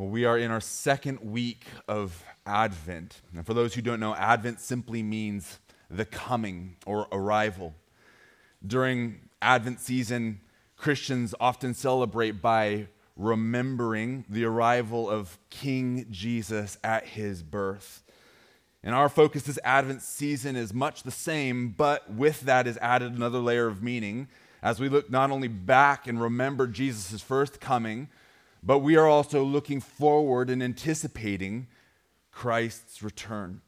Well, we are in our second week of Advent. And for those who don't know, Advent simply means the coming or arrival. During Advent season, Christians often celebrate by remembering the arrival of King Jesus at his birth. And our focus this Advent season is much the same, but with that is added another layer of meaning as we look not only back and remember Jesus' first coming, but we are also looking forward and anticipating Christ's return.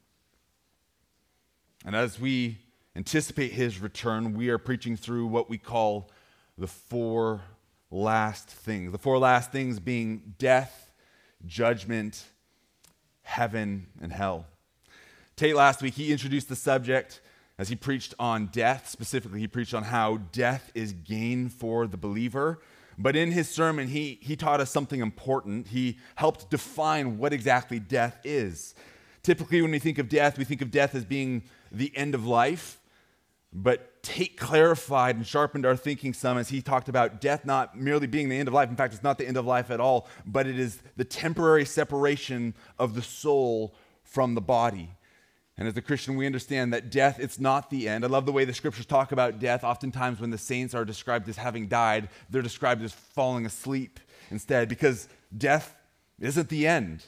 And as we anticipate his return, we are preaching through what we call the four last things. The four last things being death, judgment, heaven, and hell. Tate last week, he introduced the subject as he preached on death. Specifically, he preached on how death is gain for the believer. But in his sermon, he, he taught us something important. He helped define what exactly death is. Typically, when we think of death, we think of death as being the end of life. But Tate clarified and sharpened our thinking some as he talked about death not merely being the end of life. In fact, it's not the end of life at all, but it is the temporary separation of the soul from the body. And as a Christian, we understand that death, it's not the end. I love the way the scriptures talk about death. Oftentimes, when the saints are described as having died, they're described as falling asleep instead, because death isn't the end.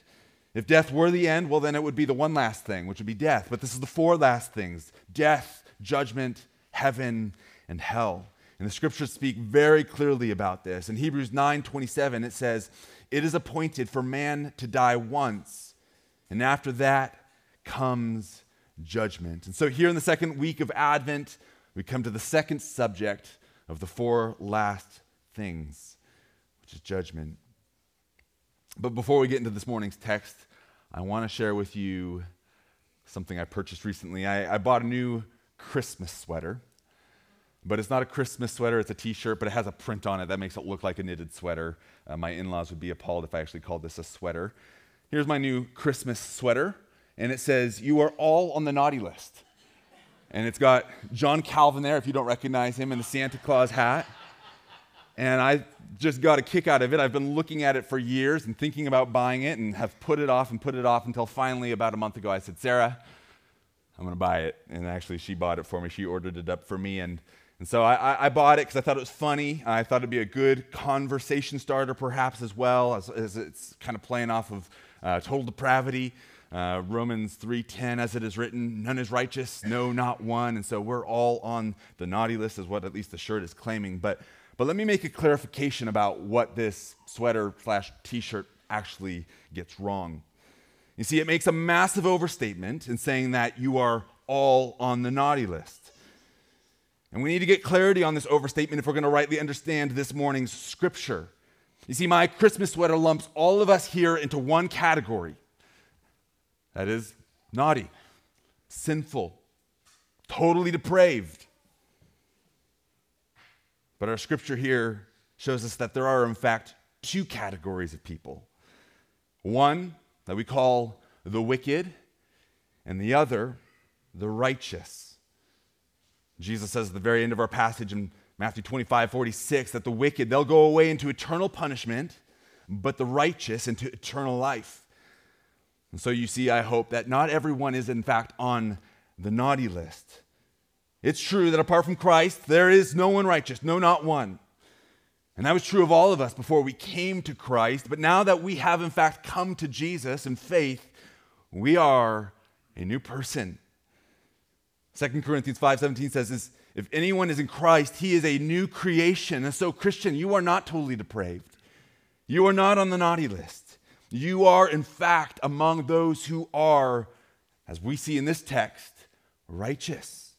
If death were the end, well, then it would be the one last thing, which would be death. But this is the four last things death, judgment, heaven, and hell. And the scriptures speak very clearly about this. In Hebrews 9 27, it says, It is appointed for man to die once, and after that, comes judgment. And so, here in the second week of Advent, we come to the second subject of the four last things, which is judgment. But before we get into this morning's text, I want to share with you something I purchased recently. I, I bought a new Christmas sweater, but it's not a Christmas sweater, it's a t shirt, but it has a print on it that makes it look like a knitted sweater. Uh, my in laws would be appalled if I actually called this a sweater. Here's my new Christmas sweater and it says, You are all on the naughty list. And it's got John Calvin there, if you don't recognize him, in the Santa Claus hat. And I just got a kick out of it. I've been looking at it for years and thinking about buying it and have put it off and put it off until finally, about a month ago, I said, Sarah, I'm going to buy it. And actually, she bought it for me. She ordered it up for me. And, and so I, I bought it because I thought it was funny. I thought it'd be a good conversation starter, perhaps, as well, as, as it's kind of playing off of uh, total depravity. Uh, Romans 3:10, as it is written, none is righteous, no, not one. And so we're all on the naughty list, is what at least the shirt is claiming. But but let me make a clarification about what this sweater slash t-shirt actually gets wrong. You see, it makes a massive overstatement in saying that you are all on the naughty list. And we need to get clarity on this overstatement if we're going to rightly understand this morning's scripture. You see, my Christmas sweater lumps all of us here into one category that is naughty, sinful, totally depraved. But our scripture here shows us that there are, in fact, two categories of people one that we call the wicked, and the other, the righteous. Jesus says at the very end of our passage in Matthew 25, 46, that the wicked, they'll go away into eternal punishment, but the righteous into eternal life. And so you see, I hope, that not everyone is, in fact, on the naughty list. It's true that apart from Christ, there is no one righteous, no, not one. And that was true of all of us before we came to Christ. But now that we have, in fact, come to Jesus in faith, we are a new person. 2 Corinthians 5:17 says if anyone is in Christ, he is a new creation. And so Christian, you are not totally depraved. You are not on the naughty list. You are, in fact, among those who are, as we see in this text, righteous.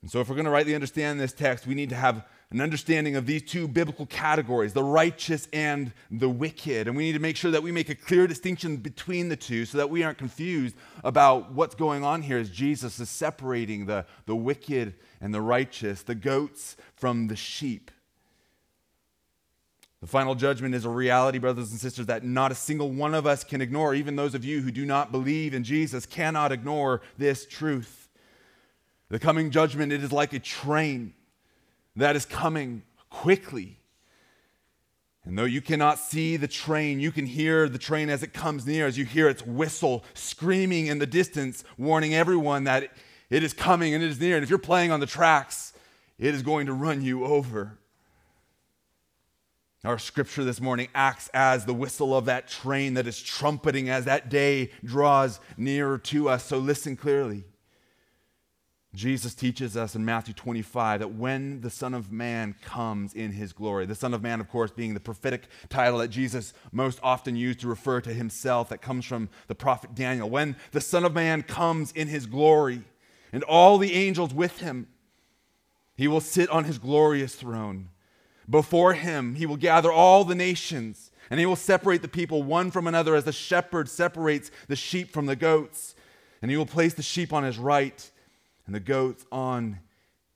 And so, if we're going to rightly understand this text, we need to have an understanding of these two biblical categories, the righteous and the wicked. And we need to make sure that we make a clear distinction between the two so that we aren't confused about what's going on here as Jesus is separating the, the wicked and the righteous, the goats from the sheep. The final judgment is a reality, brothers and sisters, that not a single one of us can ignore. Even those of you who do not believe in Jesus cannot ignore this truth. The coming judgment, it is like a train that is coming quickly. And though you cannot see the train, you can hear the train as it comes near, as you hear its whistle screaming in the distance, warning everyone that it is coming and it is near. And if you're playing on the tracks, it is going to run you over. Our scripture this morning acts as the whistle of that train that is trumpeting as that day draws nearer to us. So listen clearly. Jesus teaches us in Matthew 25 that when the Son of Man comes in his glory, the Son of Man, of course, being the prophetic title that Jesus most often used to refer to himself, that comes from the prophet Daniel. When the Son of Man comes in his glory and all the angels with him, he will sit on his glorious throne. Before him, he will gather all the nations, and he will separate the people one from another as the shepherd separates the sheep from the goats. And he will place the sheep on his right and the goats on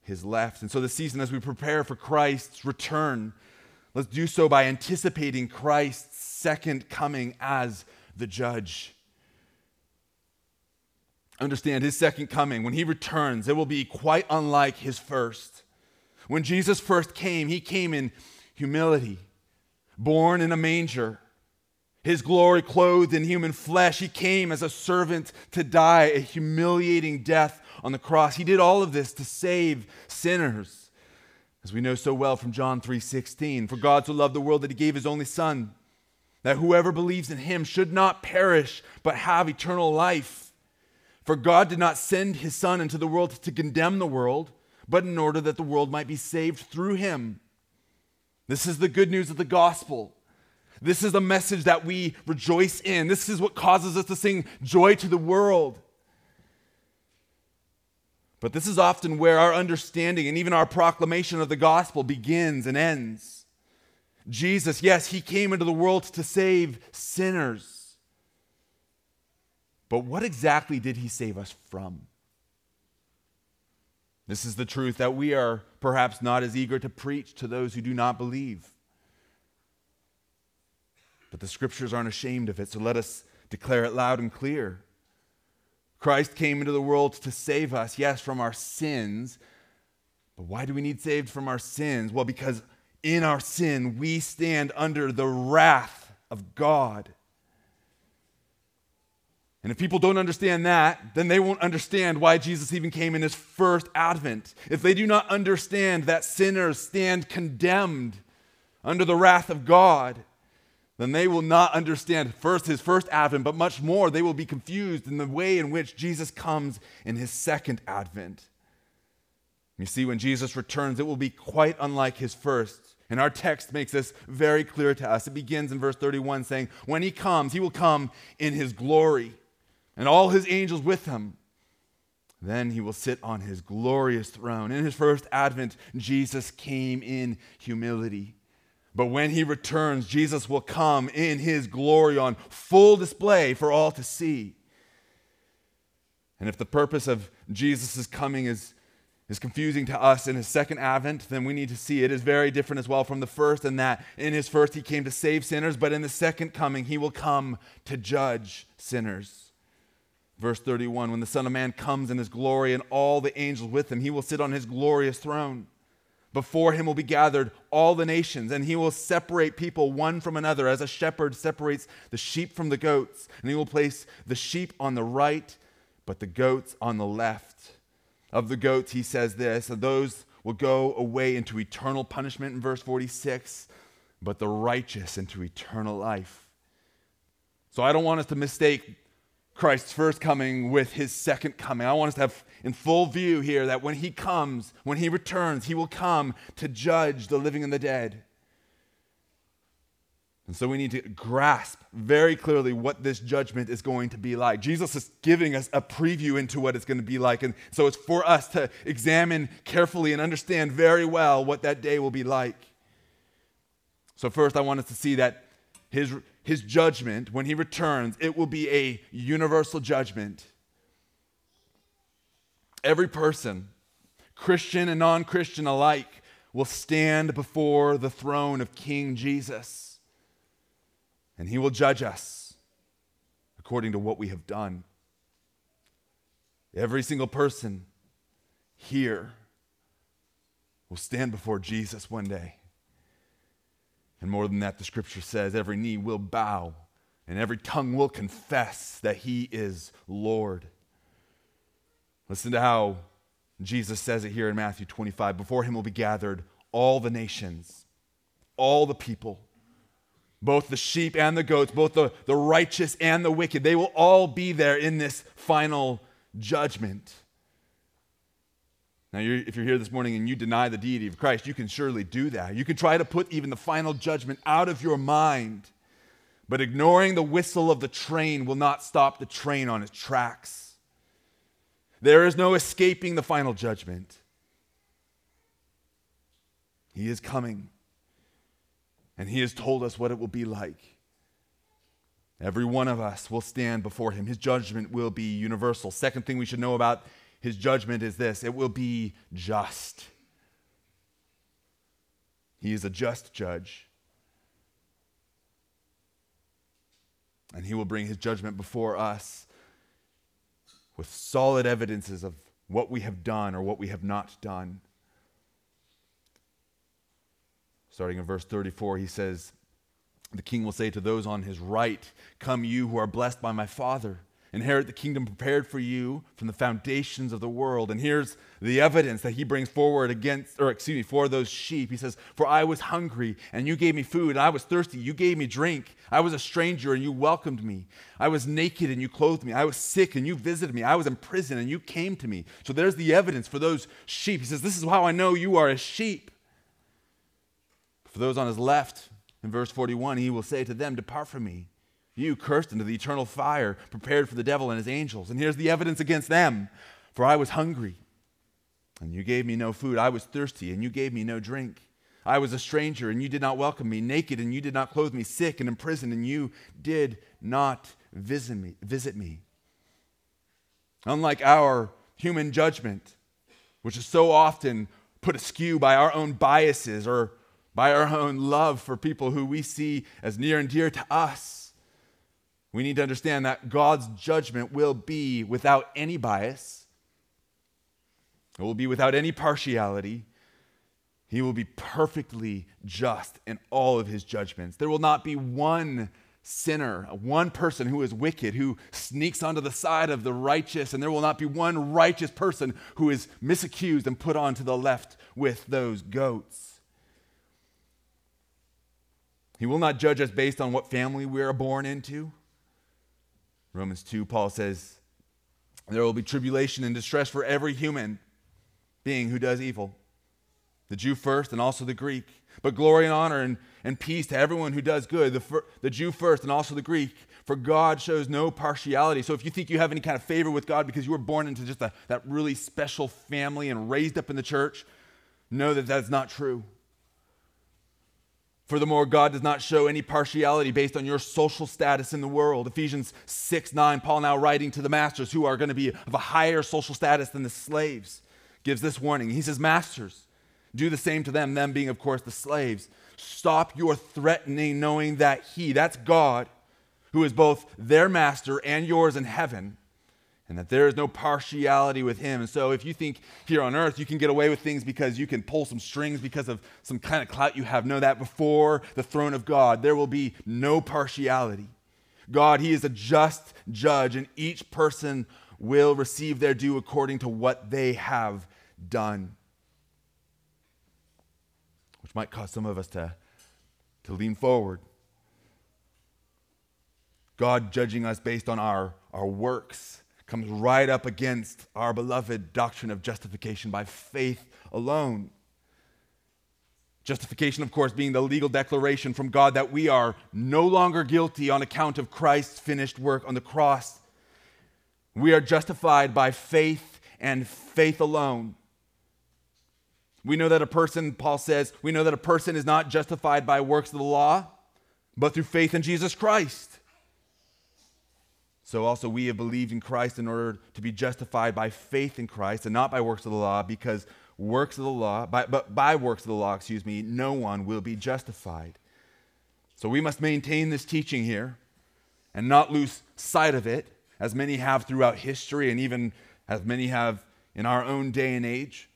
his left. And so, this season, as we prepare for Christ's return, let's do so by anticipating Christ's second coming as the judge. Understand his second coming, when he returns, it will be quite unlike his first. When Jesus first came, he came in humility, born in a manger. His glory clothed in human flesh. He came as a servant to die a humiliating death on the cross. He did all of this to save sinners. As we know so well from John 3:16, for God so loved the world that he gave his only son that whoever believes in him should not perish but have eternal life. For God did not send his son into the world to condemn the world, but in order that the world might be saved through him. This is the good news of the gospel. This is the message that we rejoice in. This is what causes us to sing joy to the world. But this is often where our understanding and even our proclamation of the gospel begins and ends. Jesus, yes, he came into the world to save sinners. But what exactly did he save us from? This is the truth that we are perhaps not as eager to preach to those who do not believe. But the scriptures aren't ashamed of it, so let us declare it loud and clear. Christ came into the world to save us, yes, from our sins. But why do we need saved from our sins? Well, because in our sin, we stand under the wrath of God. And if people don't understand that, then they won't understand why Jesus even came in his first advent. If they do not understand that sinners stand condemned under the wrath of God, then they will not understand first his first advent, but much more, they will be confused in the way in which Jesus comes in his second advent. You see, when Jesus returns, it will be quite unlike his first. And our text makes this very clear to us. It begins in verse 31 saying, When he comes, he will come in his glory, and all his angels with him. Then he will sit on his glorious throne. In his first advent, Jesus came in humility. But when he returns, Jesus will come in his glory on full display for all to see. And if the purpose of Jesus' coming is, is confusing to us in his second advent, then we need to see it is very different as well from the first, in that in his first he came to save sinners, but in the second coming he will come to judge sinners. Verse 31 When the Son of Man comes in his glory and all the angels with him, he will sit on his glorious throne. Before him will be gathered all the nations, and he will separate people one from another, as a shepherd separates the sheep from the goats. And he will place the sheep on the right, but the goats on the left. Of the goats, he says this, those will go away into eternal punishment in verse 46, but the righteous into eternal life. So I don't want us to mistake Christ's first coming with his second coming. I want us to have in full view here that when he comes, when he returns, he will come to judge the living and the dead. And so we need to grasp very clearly what this judgment is going to be like. Jesus is giving us a preview into what it's going to be like. And so it's for us to examine carefully and understand very well what that day will be like. So, first, I want us to see that his, his judgment, when he returns, it will be a universal judgment. Every person, Christian and non Christian alike, will stand before the throne of King Jesus. And he will judge us according to what we have done. Every single person here will stand before Jesus one day. And more than that, the scripture says every knee will bow and every tongue will confess that he is Lord. Listen to how Jesus says it here in Matthew 25. Before him will be gathered all the nations, all the people, both the sheep and the goats, both the, the righteous and the wicked. They will all be there in this final judgment. Now, you're, if you're here this morning and you deny the deity of Christ, you can surely do that. You can try to put even the final judgment out of your mind, but ignoring the whistle of the train will not stop the train on its tracks. There is no escaping the final judgment. He is coming, and He has told us what it will be like. Every one of us will stand before Him. His judgment will be universal. Second thing we should know about His judgment is this it will be just. He is a just judge. And He will bring His judgment before us with solid evidences of what we have done or what we have not done. Starting in verse 34, he says, The king will say to those on his right, Come, you who are blessed by my Father, inherit the kingdom prepared for you from the foundations of the world. And here's the evidence that he brings forward against, or excuse me, for those sheep. He says, For I was hungry, and you gave me food. I was thirsty, you gave me drink. I was a stranger, and you welcomed me. I was naked, and you clothed me. I was sick, and you visited me. I was in prison, and you came to me. So there's the evidence for those sheep. He says, This is how I know you are a sheep. For those on his left, in verse 41, he will say to them, Depart from me, you cursed into the eternal fire prepared for the devil and his angels. And here's the evidence against them For I was hungry and you gave me no food. I was thirsty, and you gave me no drink. I was a stranger, and you did not welcome me, naked, and you did not clothe me, sick and in prison, and you did not visit me. Visit me. Unlike our human judgment, which is so often put askew by our own biases or by our own love for people who we see as near and dear to us, we need to understand that God's judgment will be without any bias it will be without any partiality. He will be perfectly just in all of his judgments. There will not be one sinner, one person who is wicked, who sneaks onto the side of the righteous, and there will not be one righteous person who is misaccused and put onto the left with those goats. He will not judge us based on what family we are born into. Romans 2, Paul says, There will be tribulation and distress for every human being who does evil, the Jew first and also the Greek. But glory and honor and, and peace to everyone who does good, the, fir- the Jew first and also the Greek. For God shows no partiality. So if you think you have any kind of favor with God because you were born into just a, that really special family and raised up in the church, know that that's not true. Furthermore, God does not show any partiality based on your social status in the world. Ephesians 6 9, Paul now writing to the masters who are going to be of a higher social status than the slaves gives this warning. He says, Masters, do the same to them, them being, of course, the slaves. Stop your threatening, knowing that He, that's God, who is both their master and yours in heaven, and that there is no partiality with Him. And so, if you think here on earth you can get away with things because you can pull some strings because of some kind of clout you have, know that before the throne of God, there will be no partiality. God, He is a just judge, and each person will receive their due according to what they have done. Which might cause some of us to, to lean forward. God judging us based on our, our works comes right up against our beloved doctrine of justification by faith alone. Justification, of course, being the legal declaration from God that we are no longer guilty on account of Christ's finished work on the cross. We are justified by faith and faith alone. We know that a person, Paul says, we know that a person is not justified by works of the law, but through faith in Jesus Christ. So also we have believed in Christ in order to be justified by faith in Christ and not by works of the law, because works of the law, by, but by works of the law, excuse me, no one will be justified. So we must maintain this teaching here and not lose sight of it, as many have throughout history and even as many have in our own day and age.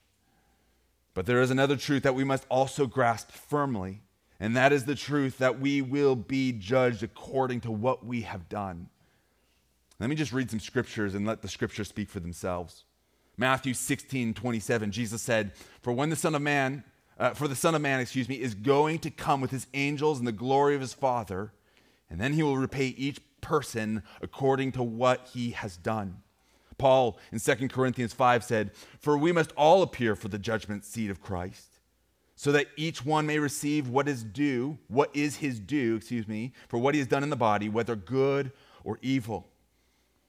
But there is another truth that we must also grasp firmly, And that is the truth that we will be judged according to what we have done. Let me just read some scriptures and let the scriptures speak for themselves. Matthew 16, 27, Jesus said, For when the Son of Man, uh, for the Son of Man, excuse me, is going to come with his angels in the glory of his Father, and then he will repay each person according to what he has done. Paul in 2 Corinthians 5 said, For we must all appear for the judgment seat of Christ, so that each one may receive what is due, what is his due, excuse me, for what he has done in the body, whether good or evil.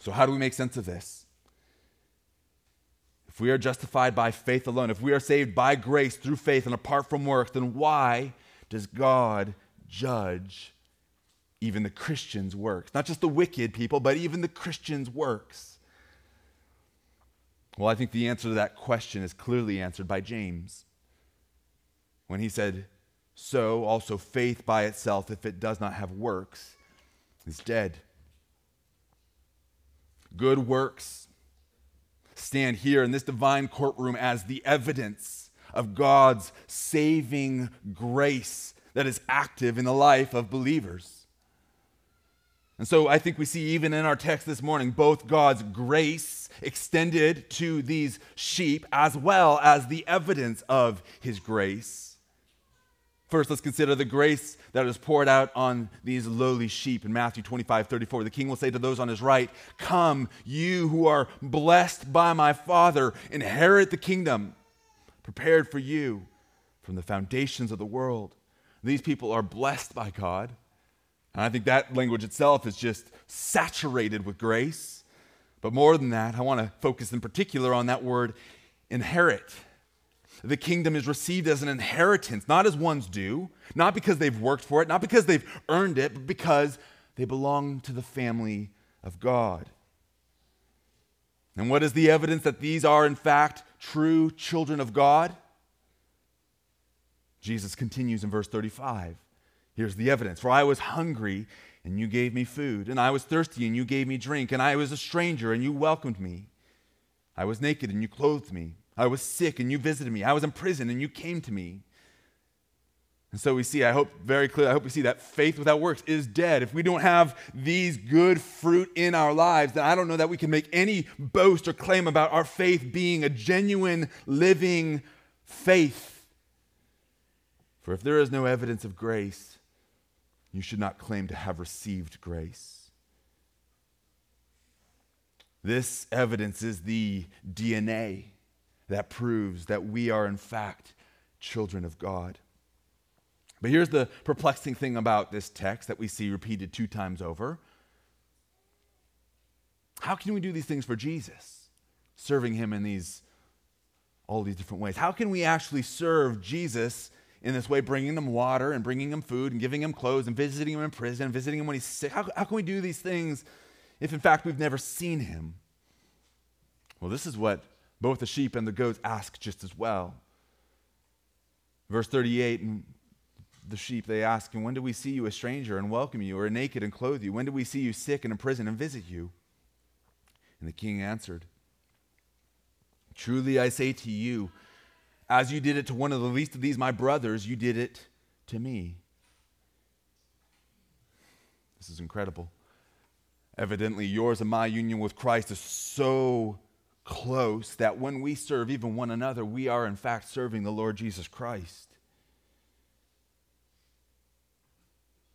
So, how do we make sense of this? If we are justified by faith alone, if we are saved by grace through faith and apart from works, then why does God judge even the Christians' works. Not just the wicked people, but even the Christians' works. Well, I think the answer to that question is clearly answered by James when he said, So also faith by itself, if it does not have works, is dead. Good works stand here in this divine courtroom as the evidence of God's saving grace that is active in the life of believers. And so I think we see even in our text this morning both God's grace extended to these sheep as well as the evidence of his grace. First, let's consider the grace that is poured out on these lowly sheep in Matthew 25, 34. The king will say to those on his right, Come, you who are blessed by my Father, inherit the kingdom prepared for you from the foundations of the world. These people are blessed by God. And I think that language itself is just saturated with grace. But more than that, I want to focus in particular on that word inherit. The kingdom is received as an inheritance, not as one's due, not because they've worked for it, not because they've earned it, but because they belong to the family of God. And what is the evidence that these are, in fact, true children of God? Jesus continues in verse 35. Here's the evidence For I was hungry, and you gave me food, and I was thirsty, and you gave me drink, and I was a stranger, and you welcomed me. I was naked, and you clothed me. I was sick, and you visited me. I was in prison, and you came to me. And so we see, I hope very clearly, I hope we see that faith without works is dead. If we don't have these good fruit in our lives, then I don't know that we can make any boast or claim about our faith being a genuine, living faith. For if there is no evidence of grace, you should not claim to have received grace. This evidence is the DNA that proves that we are, in fact, children of God. But here's the perplexing thing about this text that we see repeated two times over. How can we do these things for Jesus, serving him in these all these different ways? How can we actually serve Jesus in this way, bringing them water and bringing them food and giving them clothes and visiting him in prison and visiting him when he's sick. How, how can we do these things if, in fact, we've never seen him? Well, this is what both the sheep and the goats ask just as well. Verse 38 and the sheep, they ask, And when do we see you a stranger and welcome you, or naked and clothe you? When do we see you sick and in prison and visit you? And the king answered, Truly I say to you, as you did it to one of the least of these, my brothers, you did it to me. This is incredible. Evidently, yours and my union with Christ is so close that when we serve even one another, we are in fact serving the Lord Jesus Christ.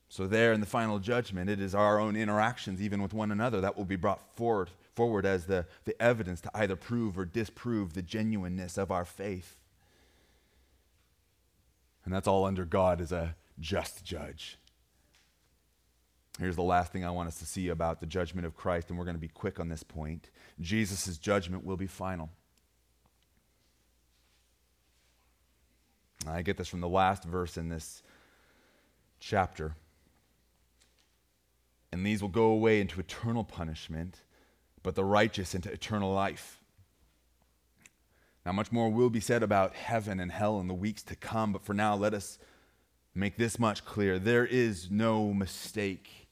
So, there in the final judgment, it is our own interactions, even with one another, that will be brought forward, forward as the, the evidence to either prove or disprove the genuineness of our faith. And that's all under God as a just judge. Here's the last thing I want us to see about the judgment of Christ, and we're going to be quick on this point. Jesus' judgment will be final. I get this from the last verse in this chapter. And these will go away into eternal punishment, but the righteous into eternal life. Now, much more will be said about heaven and hell in the weeks to come, but for now, let us make this much clear. There is no mistake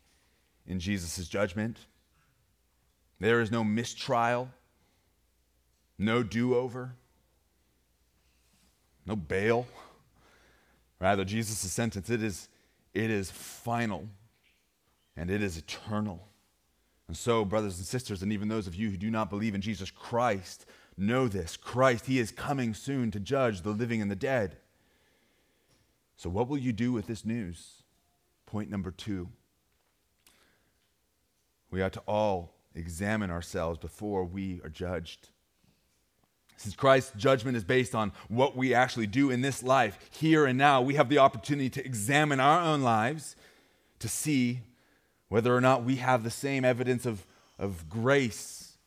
in Jesus' judgment, there is no mistrial, no do over, no bail. Rather, Jesus' sentence, it is, it is final and it is eternal. And so, brothers and sisters, and even those of you who do not believe in Jesus Christ, know this Christ, He is coming soon to judge the living and the dead. So, what will you do with this news? Point number two. We ought to all examine ourselves before we are judged. Since Christ's judgment is based on what we actually do in this life, here and now, we have the opportunity to examine our own lives to see whether or not we have the same evidence of, of grace,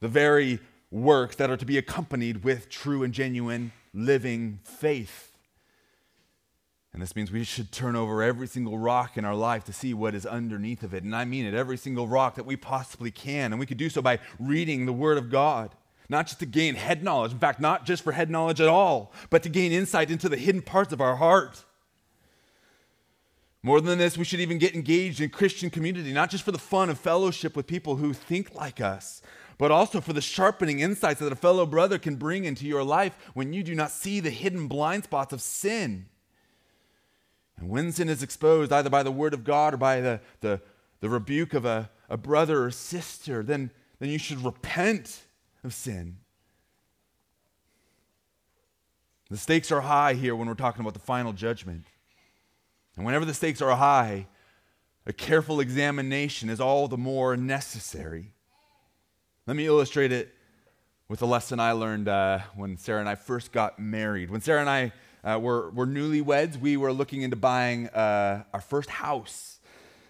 the very works that are to be accompanied with true and genuine living faith. And this means we should turn over every single rock in our life to see what is underneath of it. And I mean it, every single rock that we possibly can. And we could do so by reading the Word of God not just to gain head knowledge, in fact, not just for head knowledge at all, but to gain insight into the hidden parts of our heart. More than this, we should even get engaged in Christian community, not just for the fun of fellowship with people who think like us, but also for the sharpening insights that a fellow brother can bring into your life when you do not see the hidden blind spots of sin. And when sin is exposed, either by the word of God or by the, the, the rebuke of a, a brother or sister, then, then you should repent of sin. The stakes are high here when we're talking about the final judgment. And whenever the stakes are high, a careful examination is all the more necessary. Let me illustrate it with a lesson I learned uh, when Sarah and I first got married. When Sarah and I uh, were, were newlyweds, we were looking into buying uh, our first house.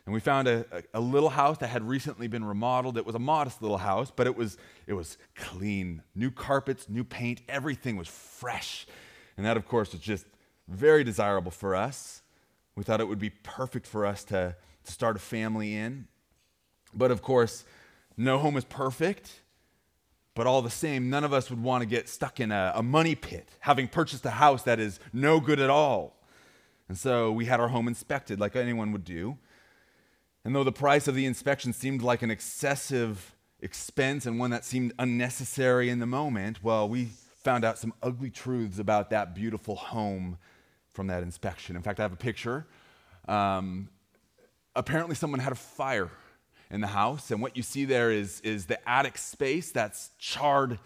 And we found a, a, a, little house that had recently been remodeled. It was a modest little house, but it was, it was clean. New carpets, new paint, everything was fresh. And that, of course, was just very desirable for us. We thought it would be perfect for us to, to start a family in. But of course, no home is perfect. But all the same, none of us would want to get stuck in a, a money pit, having purchased a house that is no good at all. And so we had our home inspected like anyone would do. And though the price of the inspection seemed like an excessive expense and one that seemed unnecessary in the moment, well, we found out some ugly truths about that beautiful home from that inspection. In fact, I have a picture. Um, apparently, someone had a fire in the house, and what you see there is, is the attic space that's charred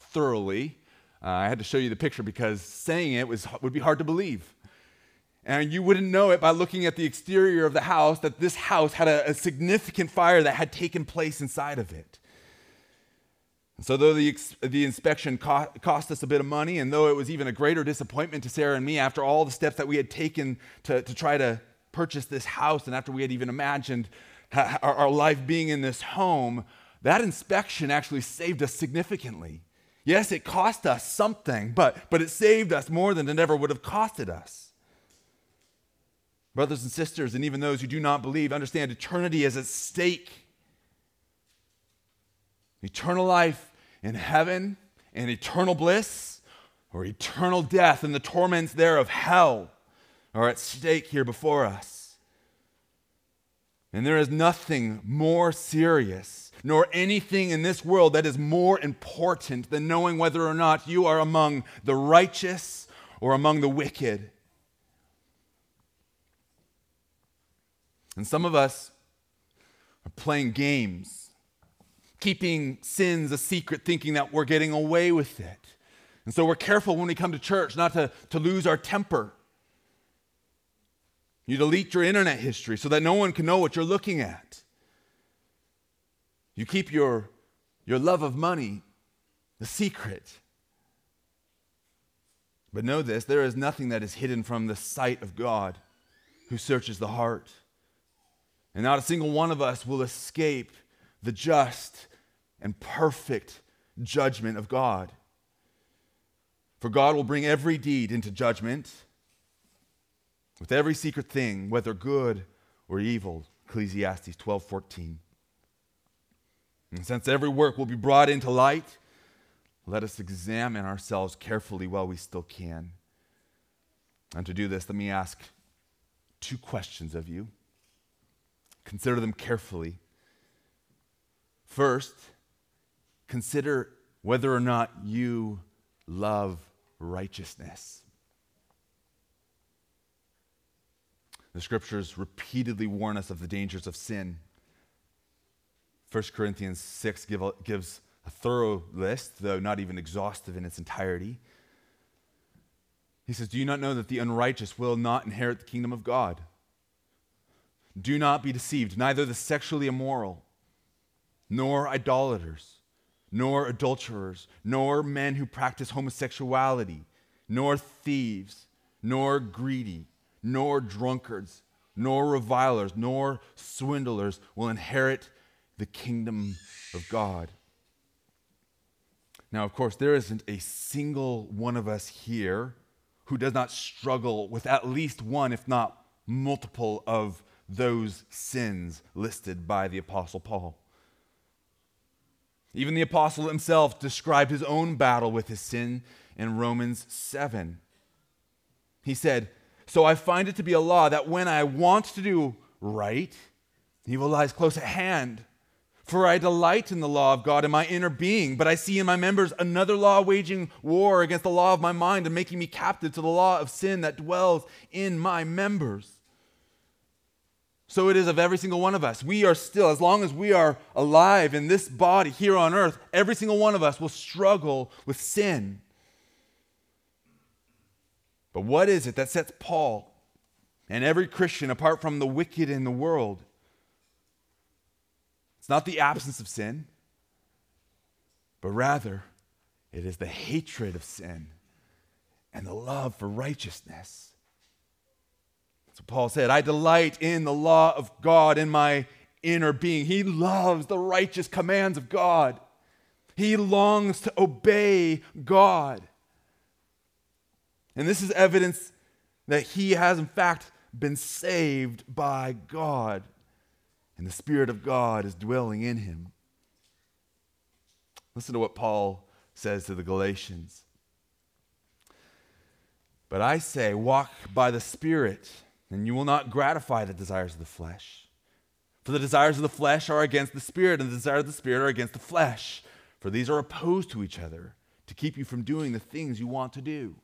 thoroughly. Uh, I had to show you the picture because saying it was, would be hard to believe. And you wouldn't know it by looking at the exterior of the house that this house had a, a significant fire that had taken place inside of it. And so, though the, the inspection co- cost us a bit of money, and though it was even a greater disappointment to Sarah and me after all the steps that we had taken to, to try to purchase this house, and after we had even imagined our, our life being in this home, that inspection actually saved us significantly. Yes, it cost us something, but, but it saved us more than it ever would have costed us. Brothers and sisters, and even those who do not believe, understand eternity is at stake. Eternal life in heaven and eternal bliss, or eternal death and the torments there of hell are at stake here before us. And there is nothing more serious, nor anything in this world that is more important than knowing whether or not you are among the righteous or among the wicked. And some of us are playing games, keeping sins a secret, thinking that we're getting away with it. And so we're careful when we come to church not to, to lose our temper. You delete your internet history so that no one can know what you're looking at. You keep your, your love of money the secret. But know this there is nothing that is hidden from the sight of God who searches the heart. And not a single one of us will escape the just and perfect judgment of God. For God will bring every deed into judgment, with every secret thing, whether good or evil. Ecclesiastes 12 14. And since every work will be brought into light, let us examine ourselves carefully while we still can. And to do this, let me ask two questions of you. Consider them carefully. First, consider whether or not you love righteousness. The scriptures repeatedly warn us of the dangers of sin. 1 Corinthians 6 give gives a thorough list, though not even exhaustive in its entirety. He says, Do you not know that the unrighteous will not inherit the kingdom of God? Do not be deceived. Neither the sexually immoral, nor idolaters, nor adulterers, nor men who practice homosexuality, nor thieves, nor greedy nor drunkards, nor revilers, nor swindlers will inherit the kingdom of God. Now, of course, there isn't a single one of us here who does not struggle with at least one, if not multiple, of those sins listed by the Apostle Paul. Even the Apostle himself described his own battle with his sin in Romans 7. He said, so I find it to be a law that when I want to do right, evil lies close at hand. For I delight in the law of God in my inner being, but I see in my members another law waging war against the law of my mind and making me captive to the law of sin that dwells in my members. So it is of every single one of us. We are still, as long as we are alive in this body here on earth, every single one of us will struggle with sin. But what is it that sets Paul and every Christian apart from the wicked in the world? It's not the absence of sin, but rather it is the hatred of sin and the love for righteousness. So Paul said, I delight in the law of God in my inner being. He loves the righteous commands of God. He longs to obey God. And this is evidence that he has, in fact, been saved by God, and the Spirit of God is dwelling in him. Listen to what Paul says to the Galatians. But I say, walk by the Spirit, and you will not gratify the desires of the flesh. For the desires of the flesh are against the Spirit, and the desires of the Spirit are against the flesh. For these are opposed to each other to keep you from doing the things you want to do.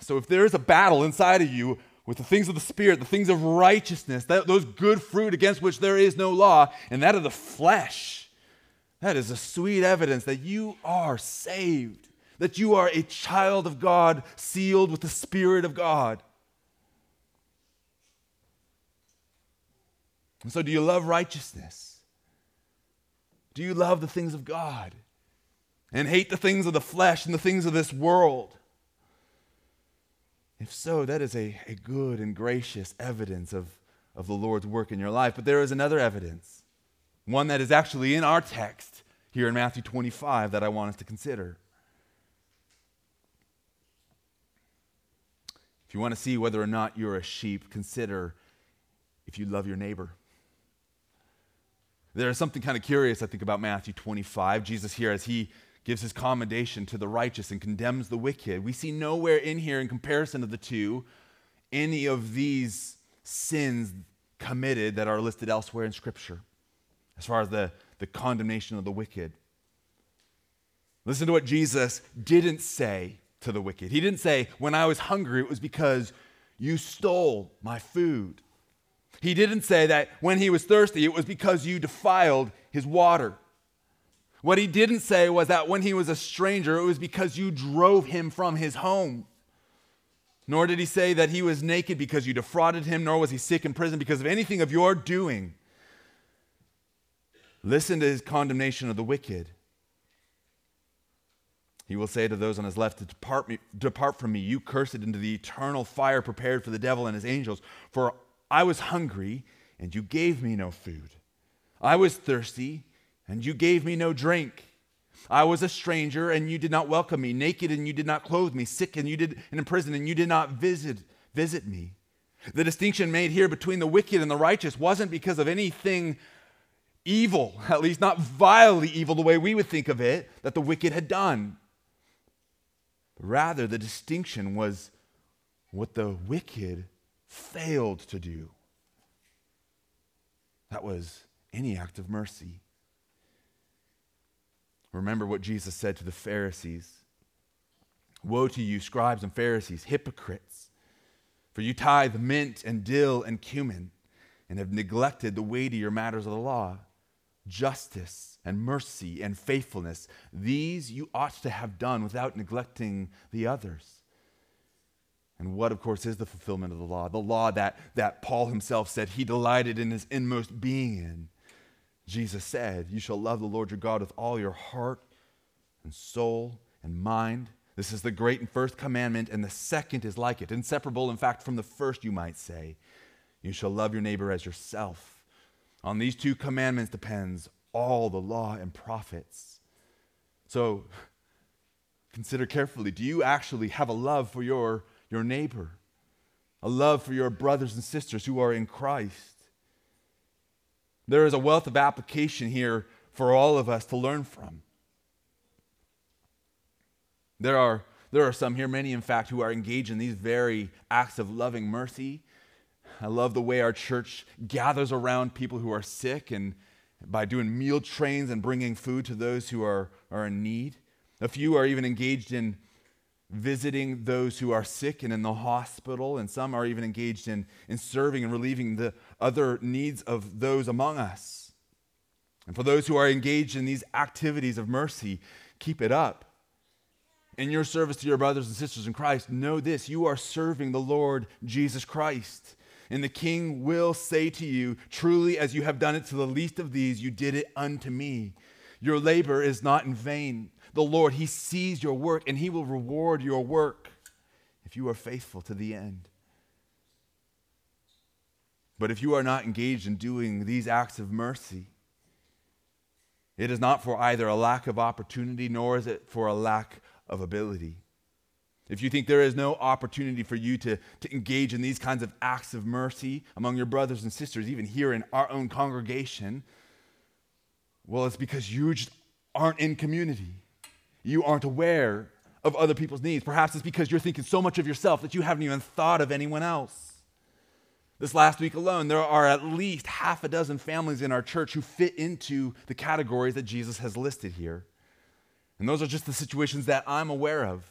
So if there is a battle inside of you with the things of the Spirit, the things of righteousness, that, those good fruit against which there is no law, and that of the flesh, that is a sweet evidence that you are saved, that you are a child of God, sealed with the Spirit of God. And so, do you love righteousness? Do you love the things of God and hate the things of the flesh and the things of this world? If so, that is a, a good and gracious evidence of, of the Lord's work in your life. But there is another evidence, one that is actually in our text here in Matthew 25 that I want us to consider. If you want to see whether or not you're a sheep, consider if you love your neighbor. There is something kind of curious, I think, about Matthew 25. Jesus here, as he gives his commendation to the righteous and condemns the wicked. We see nowhere in here, in comparison of the two, any of these sins committed that are listed elsewhere in Scripture, as far as the, the condemnation of the wicked. Listen to what Jesus didn't say to the wicked. He didn't say, When I was hungry, it was because you stole my food. He didn't say that when he was thirsty, it was because you defiled his water. What he didn't say was that when he was a stranger, it was because you drove him from his home. Nor did he say that he was naked because you defrauded him, nor was he sick in prison because of anything of your doing. Listen to his condemnation of the wicked. He will say to those on his left, depart, me, depart from me, you cursed, into the eternal fire prepared for the devil and his angels. For I was hungry, and you gave me no food. I was thirsty, and you gave me no drink. I was a stranger, and you did not welcome me, naked, and you did not clothe me, sick, and you did, and in prison, and you did not visit visit me. The distinction made here between the wicked and the righteous wasn't because of anything evil, at least not vilely evil the way we would think of it, that the wicked had done. Rather, the distinction was what the wicked failed to do. That was any act of mercy. Remember what Jesus said to the Pharisees Woe to you, scribes and Pharisees, hypocrites! For you tithe mint and dill and cumin, and have neglected the weightier matters of the law justice and mercy and faithfulness. These you ought to have done without neglecting the others. And what, of course, is the fulfillment of the law? The law that, that Paul himself said he delighted in his inmost being in. Jesus said, You shall love the Lord your God with all your heart and soul and mind. This is the great and first commandment, and the second is like it, inseparable, in fact, from the first, you might say. You shall love your neighbor as yourself. On these two commandments depends all the law and prophets. So consider carefully do you actually have a love for your, your neighbor? A love for your brothers and sisters who are in Christ? There is a wealth of application here for all of us to learn from. There are, there are some here, many in fact, who are engaged in these very acts of loving mercy. I love the way our church gathers around people who are sick and by doing meal trains and bringing food to those who are, are in need. A few are even engaged in visiting those who are sick and in the hospital, and some are even engaged in, in serving and relieving the other needs of those among us. And for those who are engaged in these activities of mercy, keep it up in your service to your brothers and sisters in Christ, know this you are serving the Lord Jesus Christ. And the king will say to you, Truly, as you have done it to the least of these, you did it unto me. Your labor is not in vain. The Lord, He sees your work and He will reward your work if you are faithful to the end. But if you are not engaged in doing these acts of mercy, it is not for either a lack of opportunity nor is it for a lack of ability. If you think there is no opportunity for you to, to engage in these kinds of acts of mercy among your brothers and sisters, even here in our own congregation, well, it's because you just aren't in community. You aren't aware of other people's needs. Perhaps it's because you're thinking so much of yourself that you haven't even thought of anyone else. This last week alone, there are at least half a dozen families in our church who fit into the categories that Jesus has listed here. And those are just the situations that I'm aware of.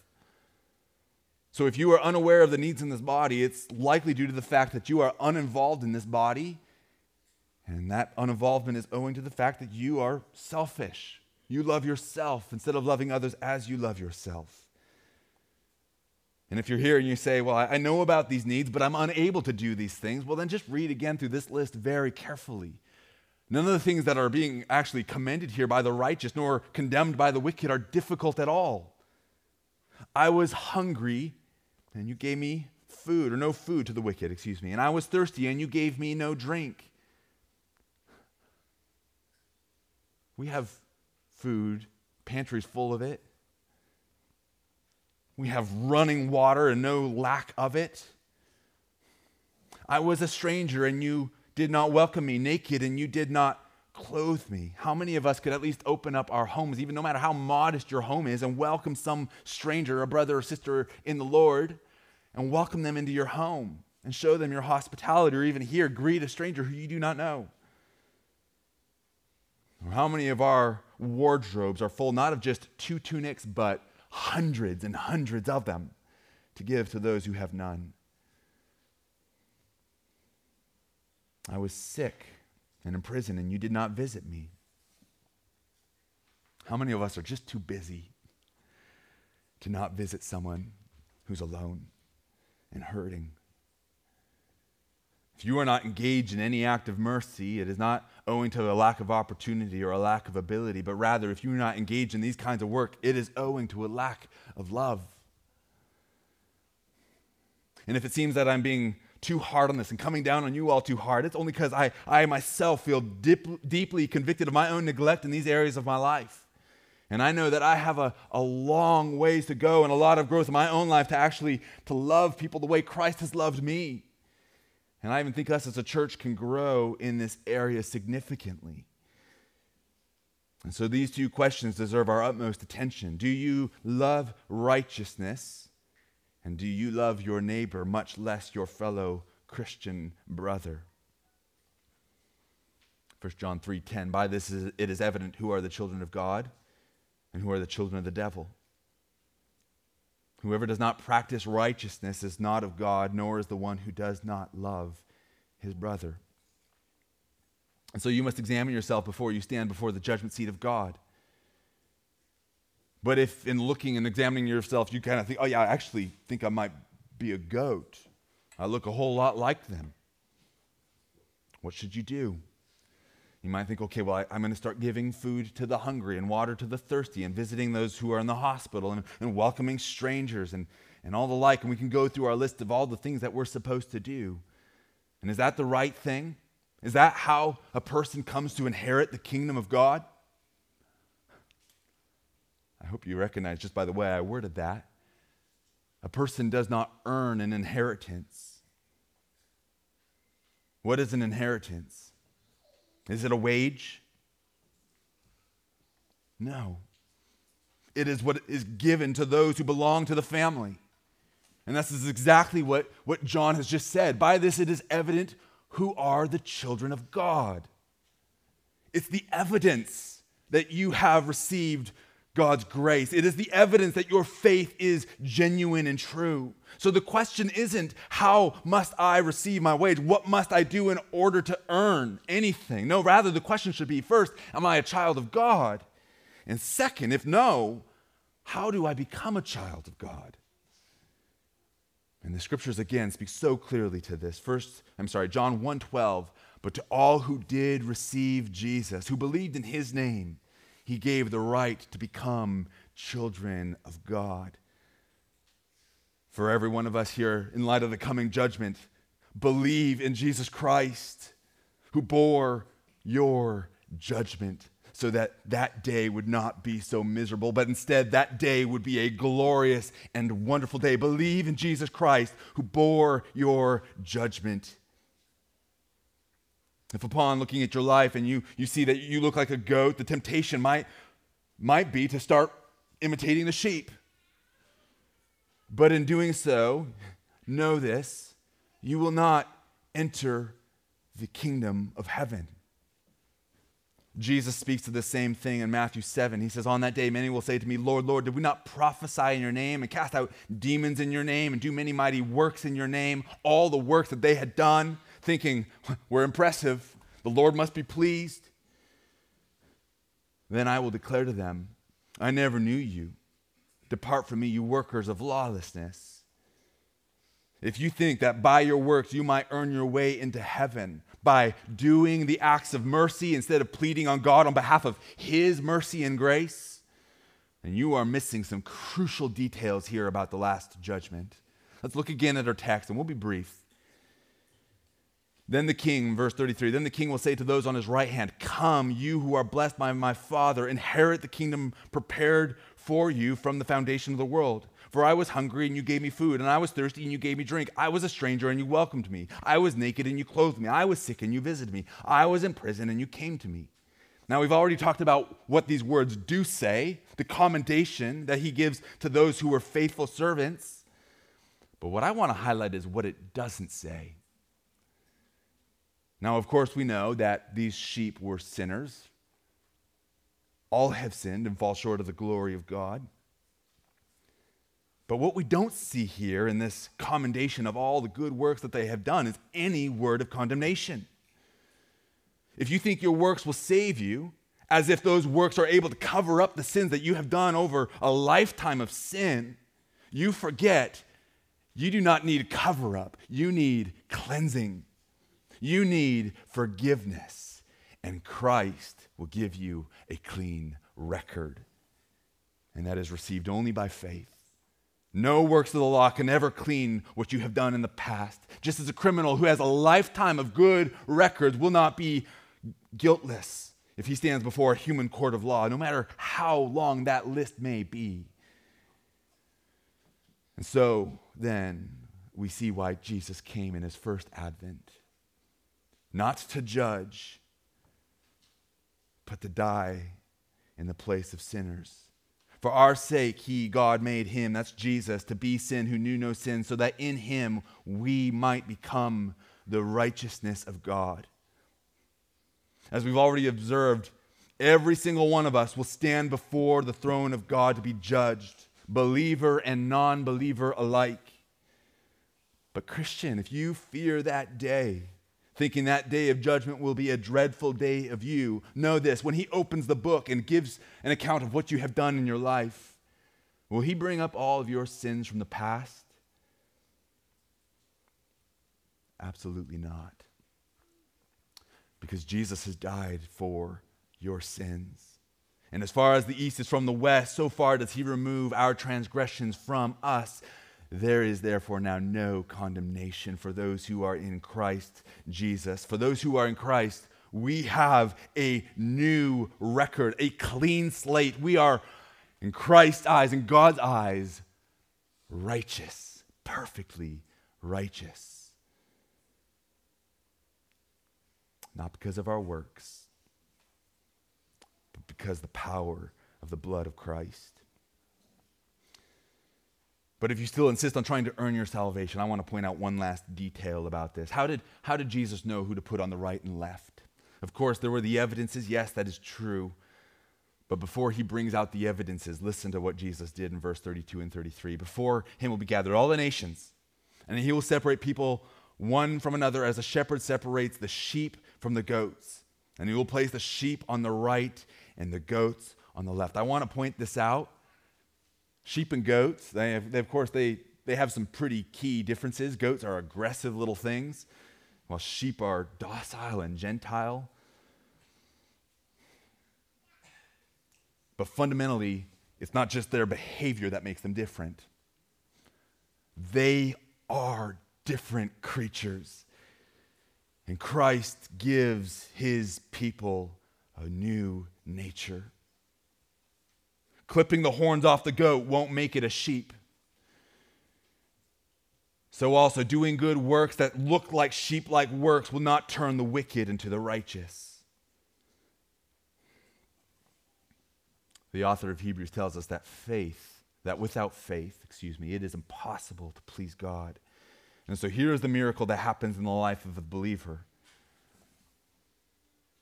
So if you are unaware of the needs in this body, it's likely due to the fact that you are uninvolved in this body. And that uninvolvement is owing to the fact that you are selfish. You love yourself instead of loving others as you love yourself. And if you're here and you say, Well, I know about these needs, but I'm unable to do these things, well, then just read again through this list very carefully. None of the things that are being actually commended here by the righteous nor condemned by the wicked are difficult at all. I was hungry, and you gave me food, or no food to the wicked, excuse me. And I was thirsty, and you gave me no drink. We have food, pantries full of it. We have running water and no lack of it. I was a stranger, and you did not welcome me naked and you did not clothe me. How many of us could at least open up our homes, even no matter how modest your home is, and welcome some stranger, a brother or sister in the Lord, and welcome them into your home and show them your hospitality, or even here, greet a stranger who you do not know? How many of our wardrobes are full not of just two tunics, but hundreds and hundreds of them to give to those who have none? I was sick and in prison, and you did not visit me. How many of us are just too busy to not visit someone who's alone and hurting? If you are not engaged in any act of mercy, it is not owing to a lack of opportunity or a lack of ability, but rather, if you're not engaged in these kinds of work, it is owing to a lack of love. And if it seems that I'm being too hard on this and coming down on you all too hard. It's only because I, I myself feel deep, deeply convicted of my own neglect in these areas of my life. And I know that I have a, a long ways to go and a lot of growth in my own life to actually to love people the way Christ has loved me. And I even think us as a church can grow in this area significantly. And so these two questions deserve our utmost attention. Do you love righteousness? And do you love your neighbor, much less your fellow Christian brother? 1 John 3:10 By this is, it is evident who are the children of God and who are the children of the devil. Whoever does not practice righteousness is not of God, nor is the one who does not love his brother. And so you must examine yourself before you stand before the judgment seat of God. But if in looking and examining yourself, you kind of think, oh, yeah, I actually think I might be a goat, I look a whole lot like them, what should you do? You might think, okay, well, I, am going to start giving food to the hungry and water to the thirsty and visiting those who are in the hospital and, and welcoming strangers and, and all the like. And we can go through our list of all the things that we're supposed to do. And is that the right thing? Is that how a person comes to inherit the kingdom of God? I hope you recognize just by the way I worded that. A person does not earn an inheritance. What is an inheritance? Is it a wage? No. It is what is given to those who belong to the family. And this is exactly what, what John has just said. By this it is evident who are the children of God. It's the evidence that you have received God's grace. It is the evidence that your faith is genuine and true. So the question isn't, how must I receive my wage? What must I do in order to earn anything? No, rather, the question should be first, am I a child of God? And second, if no, how do I become a child of God? And the scriptures again speak so clearly to this. First, I'm sorry, John 1:12, but to all who did receive Jesus, who believed in his name, he gave the right to become children of God. For every one of us here, in light of the coming judgment, believe in Jesus Christ, who bore your judgment so that that day would not be so miserable, but instead that day would be a glorious and wonderful day. Believe in Jesus Christ who bore your judgment. If upon looking at your life and you, you see that you look like a goat, the temptation might, might be to start imitating the sheep. But in doing so, know this you will not enter the kingdom of heaven. Jesus speaks to the same thing in Matthew 7. He says, On that day, many will say to me, Lord, Lord, did we not prophesy in your name and cast out demons in your name and do many mighty works in your name? All the works that they had done, thinking, We're impressive. The Lord must be pleased. Then I will declare to them, I never knew you. Depart from me, you workers of lawlessness. If you think that by your works you might earn your way into heaven, by doing the acts of mercy instead of pleading on God on behalf of His mercy and grace. then you are missing some crucial details here about the last judgment. Let's look again at our text, and we'll be brief. Then the king, verse 33, then the king will say to those on his right hand, Come, you who are blessed by my Father, inherit the kingdom prepared for you from the foundation of the world. For I was hungry and you gave me food, and I was thirsty and you gave me drink. I was a stranger and you welcomed me. I was naked and you clothed me. I was sick and you visited me. I was in prison and you came to me. Now, we've already talked about what these words do say, the commendation that he gives to those who were faithful servants. But what I want to highlight is what it doesn't say. Now, of course, we know that these sheep were sinners. All have sinned and fall short of the glory of God. But what we don't see here in this commendation of all the good works that they have done is any word of condemnation. If you think your works will save you, as if those works are able to cover up the sins that you have done over a lifetime of sin, you forget you do not need a cover up. You need cleansing. You need forgiveness. And Christ will give you a clean record. And that is received only by faith. No works of the law can ever clean what you have done in the past. Just as a criminal who has a lifetime of good records will not be guiltless if he stands before a human court of law, no matter how long that list may be. And so, then, we see why Jesus came in his first advent. Not to judge, but to die in the place of sinners. For our sake, he, God, made him, that's Jesus, to be sin who knew no sin, so that in him we might become the righteousness of God. As we've already observed, every single one of us will stand before the throne of God to be judged, believer and non believer alike. But, Christian, if you fear that day, thinking that day of judgment will be a dreadful day of you, know this when He opens the book and gives an account of what you have done in your life, will He bring up all of your sins from the past? Absolutely not. Because Jesus has died for your sins. And as far as the east is from the west, so far does he remove our transgressions from us. There is therefore now no condemnation for those who are in Christ Jesus. For those who are in Christ, we have a new record, a clean slate. We are, in Christ's eyes, in God's eyes, righteous, perfectly righteous. Not because of our works, but because the power of the blood of Christ. But if you still insist on trying to earn your salvation, I want to point out one last detail about this. How did, how did Jesus know who to put on the right and left? Of course, there were the evidences. Yes, that is true. But before he brings out the evidences, listen to what Jesus did in verse 32 and 33. Before him will be gathered all the nations, and he will separate people one from another as a shepherd separates the sheep from the goats. And he will place the sheep on the right and the goats on the left. I want to point this out Sheep and goats, they, have, they of course, they, they have some pretty key differences. Goats are aggressive little things, while sheep are docile and gentile. But fundamentally, it's not just their behavior that makes them different. They are different creatures. And Christ gives his people a new nature. Clipping the horns off the goat won't make it a sheep. So, also, doing good works that look like sheep like works will not turn the wicked into the righteous. The author of Hebrews tells us that faith, that without faith, excuse me, it is impossible to please God. And so here's the miracle that happens in the life of a believer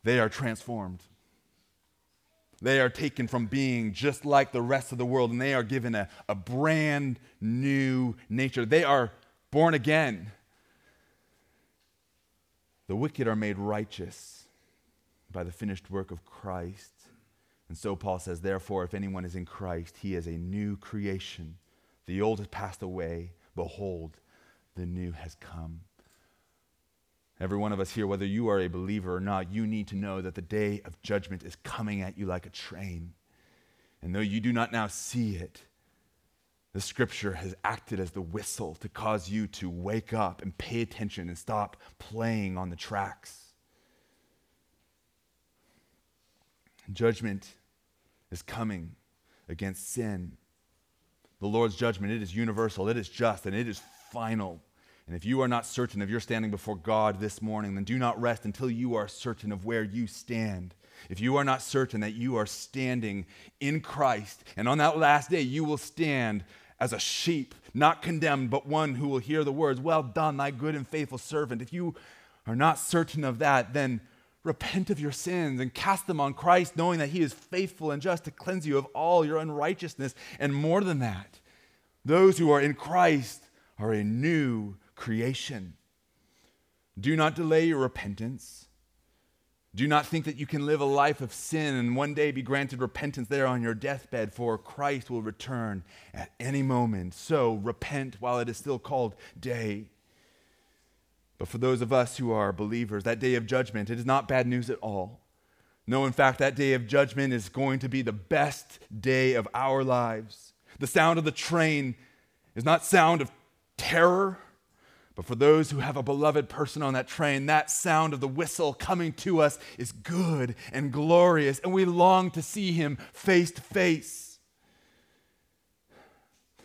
they are transformed. They are taken from being just like the rest of the world and they are given a, a brand new nature. They are born again. The wicked are made righteous by the finished work of Christ. And so Paul says, therefore, if anyone is in Christ, he is a new creation. The old has passed away. Behold, the new has come. Every one of us here, whether you are a believer or not, you need to know that the day of judgment is coming at you like a train. And though you do not now see it, the scripture has acted as the whistle to cause you to wake up and pay attention and stop playing on the tracks. Judgment is coming against sin. The Lord's judgment, it is universal, it is just, and it is final. And if you are not certain of your standing before God this morning, then do not rest until you are certain of where you stand. If you are not certain that you are standing in Christ, and on that last day you will stand as a sheep, not condemned, but one who will hear the words, Well done, thy good and faithful servant. If you are not certain of that, then repent of your sins and cast them on Christ, knowing that he is faithful and just to cleanse you of all your unrighteousness. And more than that, those who are in Christ are a new creation. Do not delay your repentance. Do not think that you can live a life of sin and one day be granted repentance there on your deathbed, for Christ will return at any moment. So repent while it is still called day. But for those of us who are believers, that day of judgment, it is not bad news at all. No, in fact, that day of judgment is going to be the best day of our lives. The sound of the train is not sound of terror but for those who have a beloved person on that train, that sound of the whistle coming to us is good and glorious, and we long to see him face to face.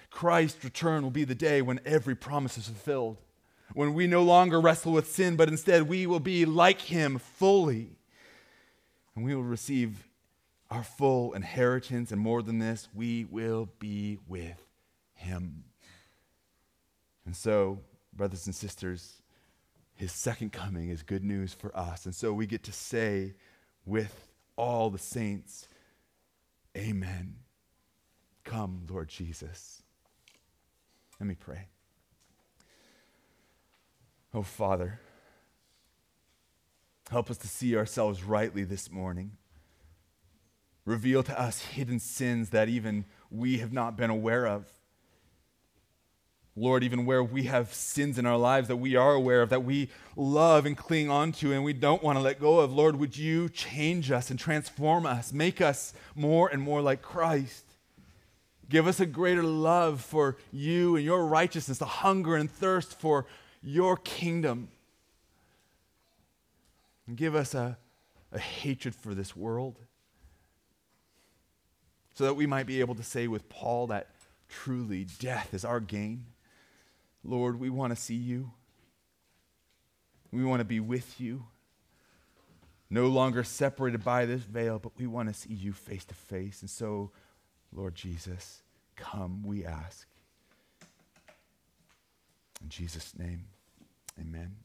Christ's return will be the day when every promise is fulfilled, when we no longer wrestle with sin, but instead we will be like him fully. And we will receive our full inheritance, and more than this, we will be with him. And so, brothers and sisters, his second coming is good news for us. And so we get to say with all the saints, Amen. Come, Lord Jesus. Let me pray. Oh, Father, help us to see ourselves rightly this morning. Reveal to us hidden sins that even we have not been aware of. Lord, even where we have sins in our lives that we are aware of, that we love and cling onto and we don't want to let go of, Lord, would you change us and transform us, make us more and more like Christ? Give us a greater love for you and your righteousness, a hunger and thirst for your kingdom. And give us a, a hatred for this world so that we might be able to say with Paul that truly death is our gain. Lord, we want to see you. We want to be with you. No longer separated by this veil, but we want to see you face to face. And so, Lord Jesus, come, we ask. In Jesus' name, amen.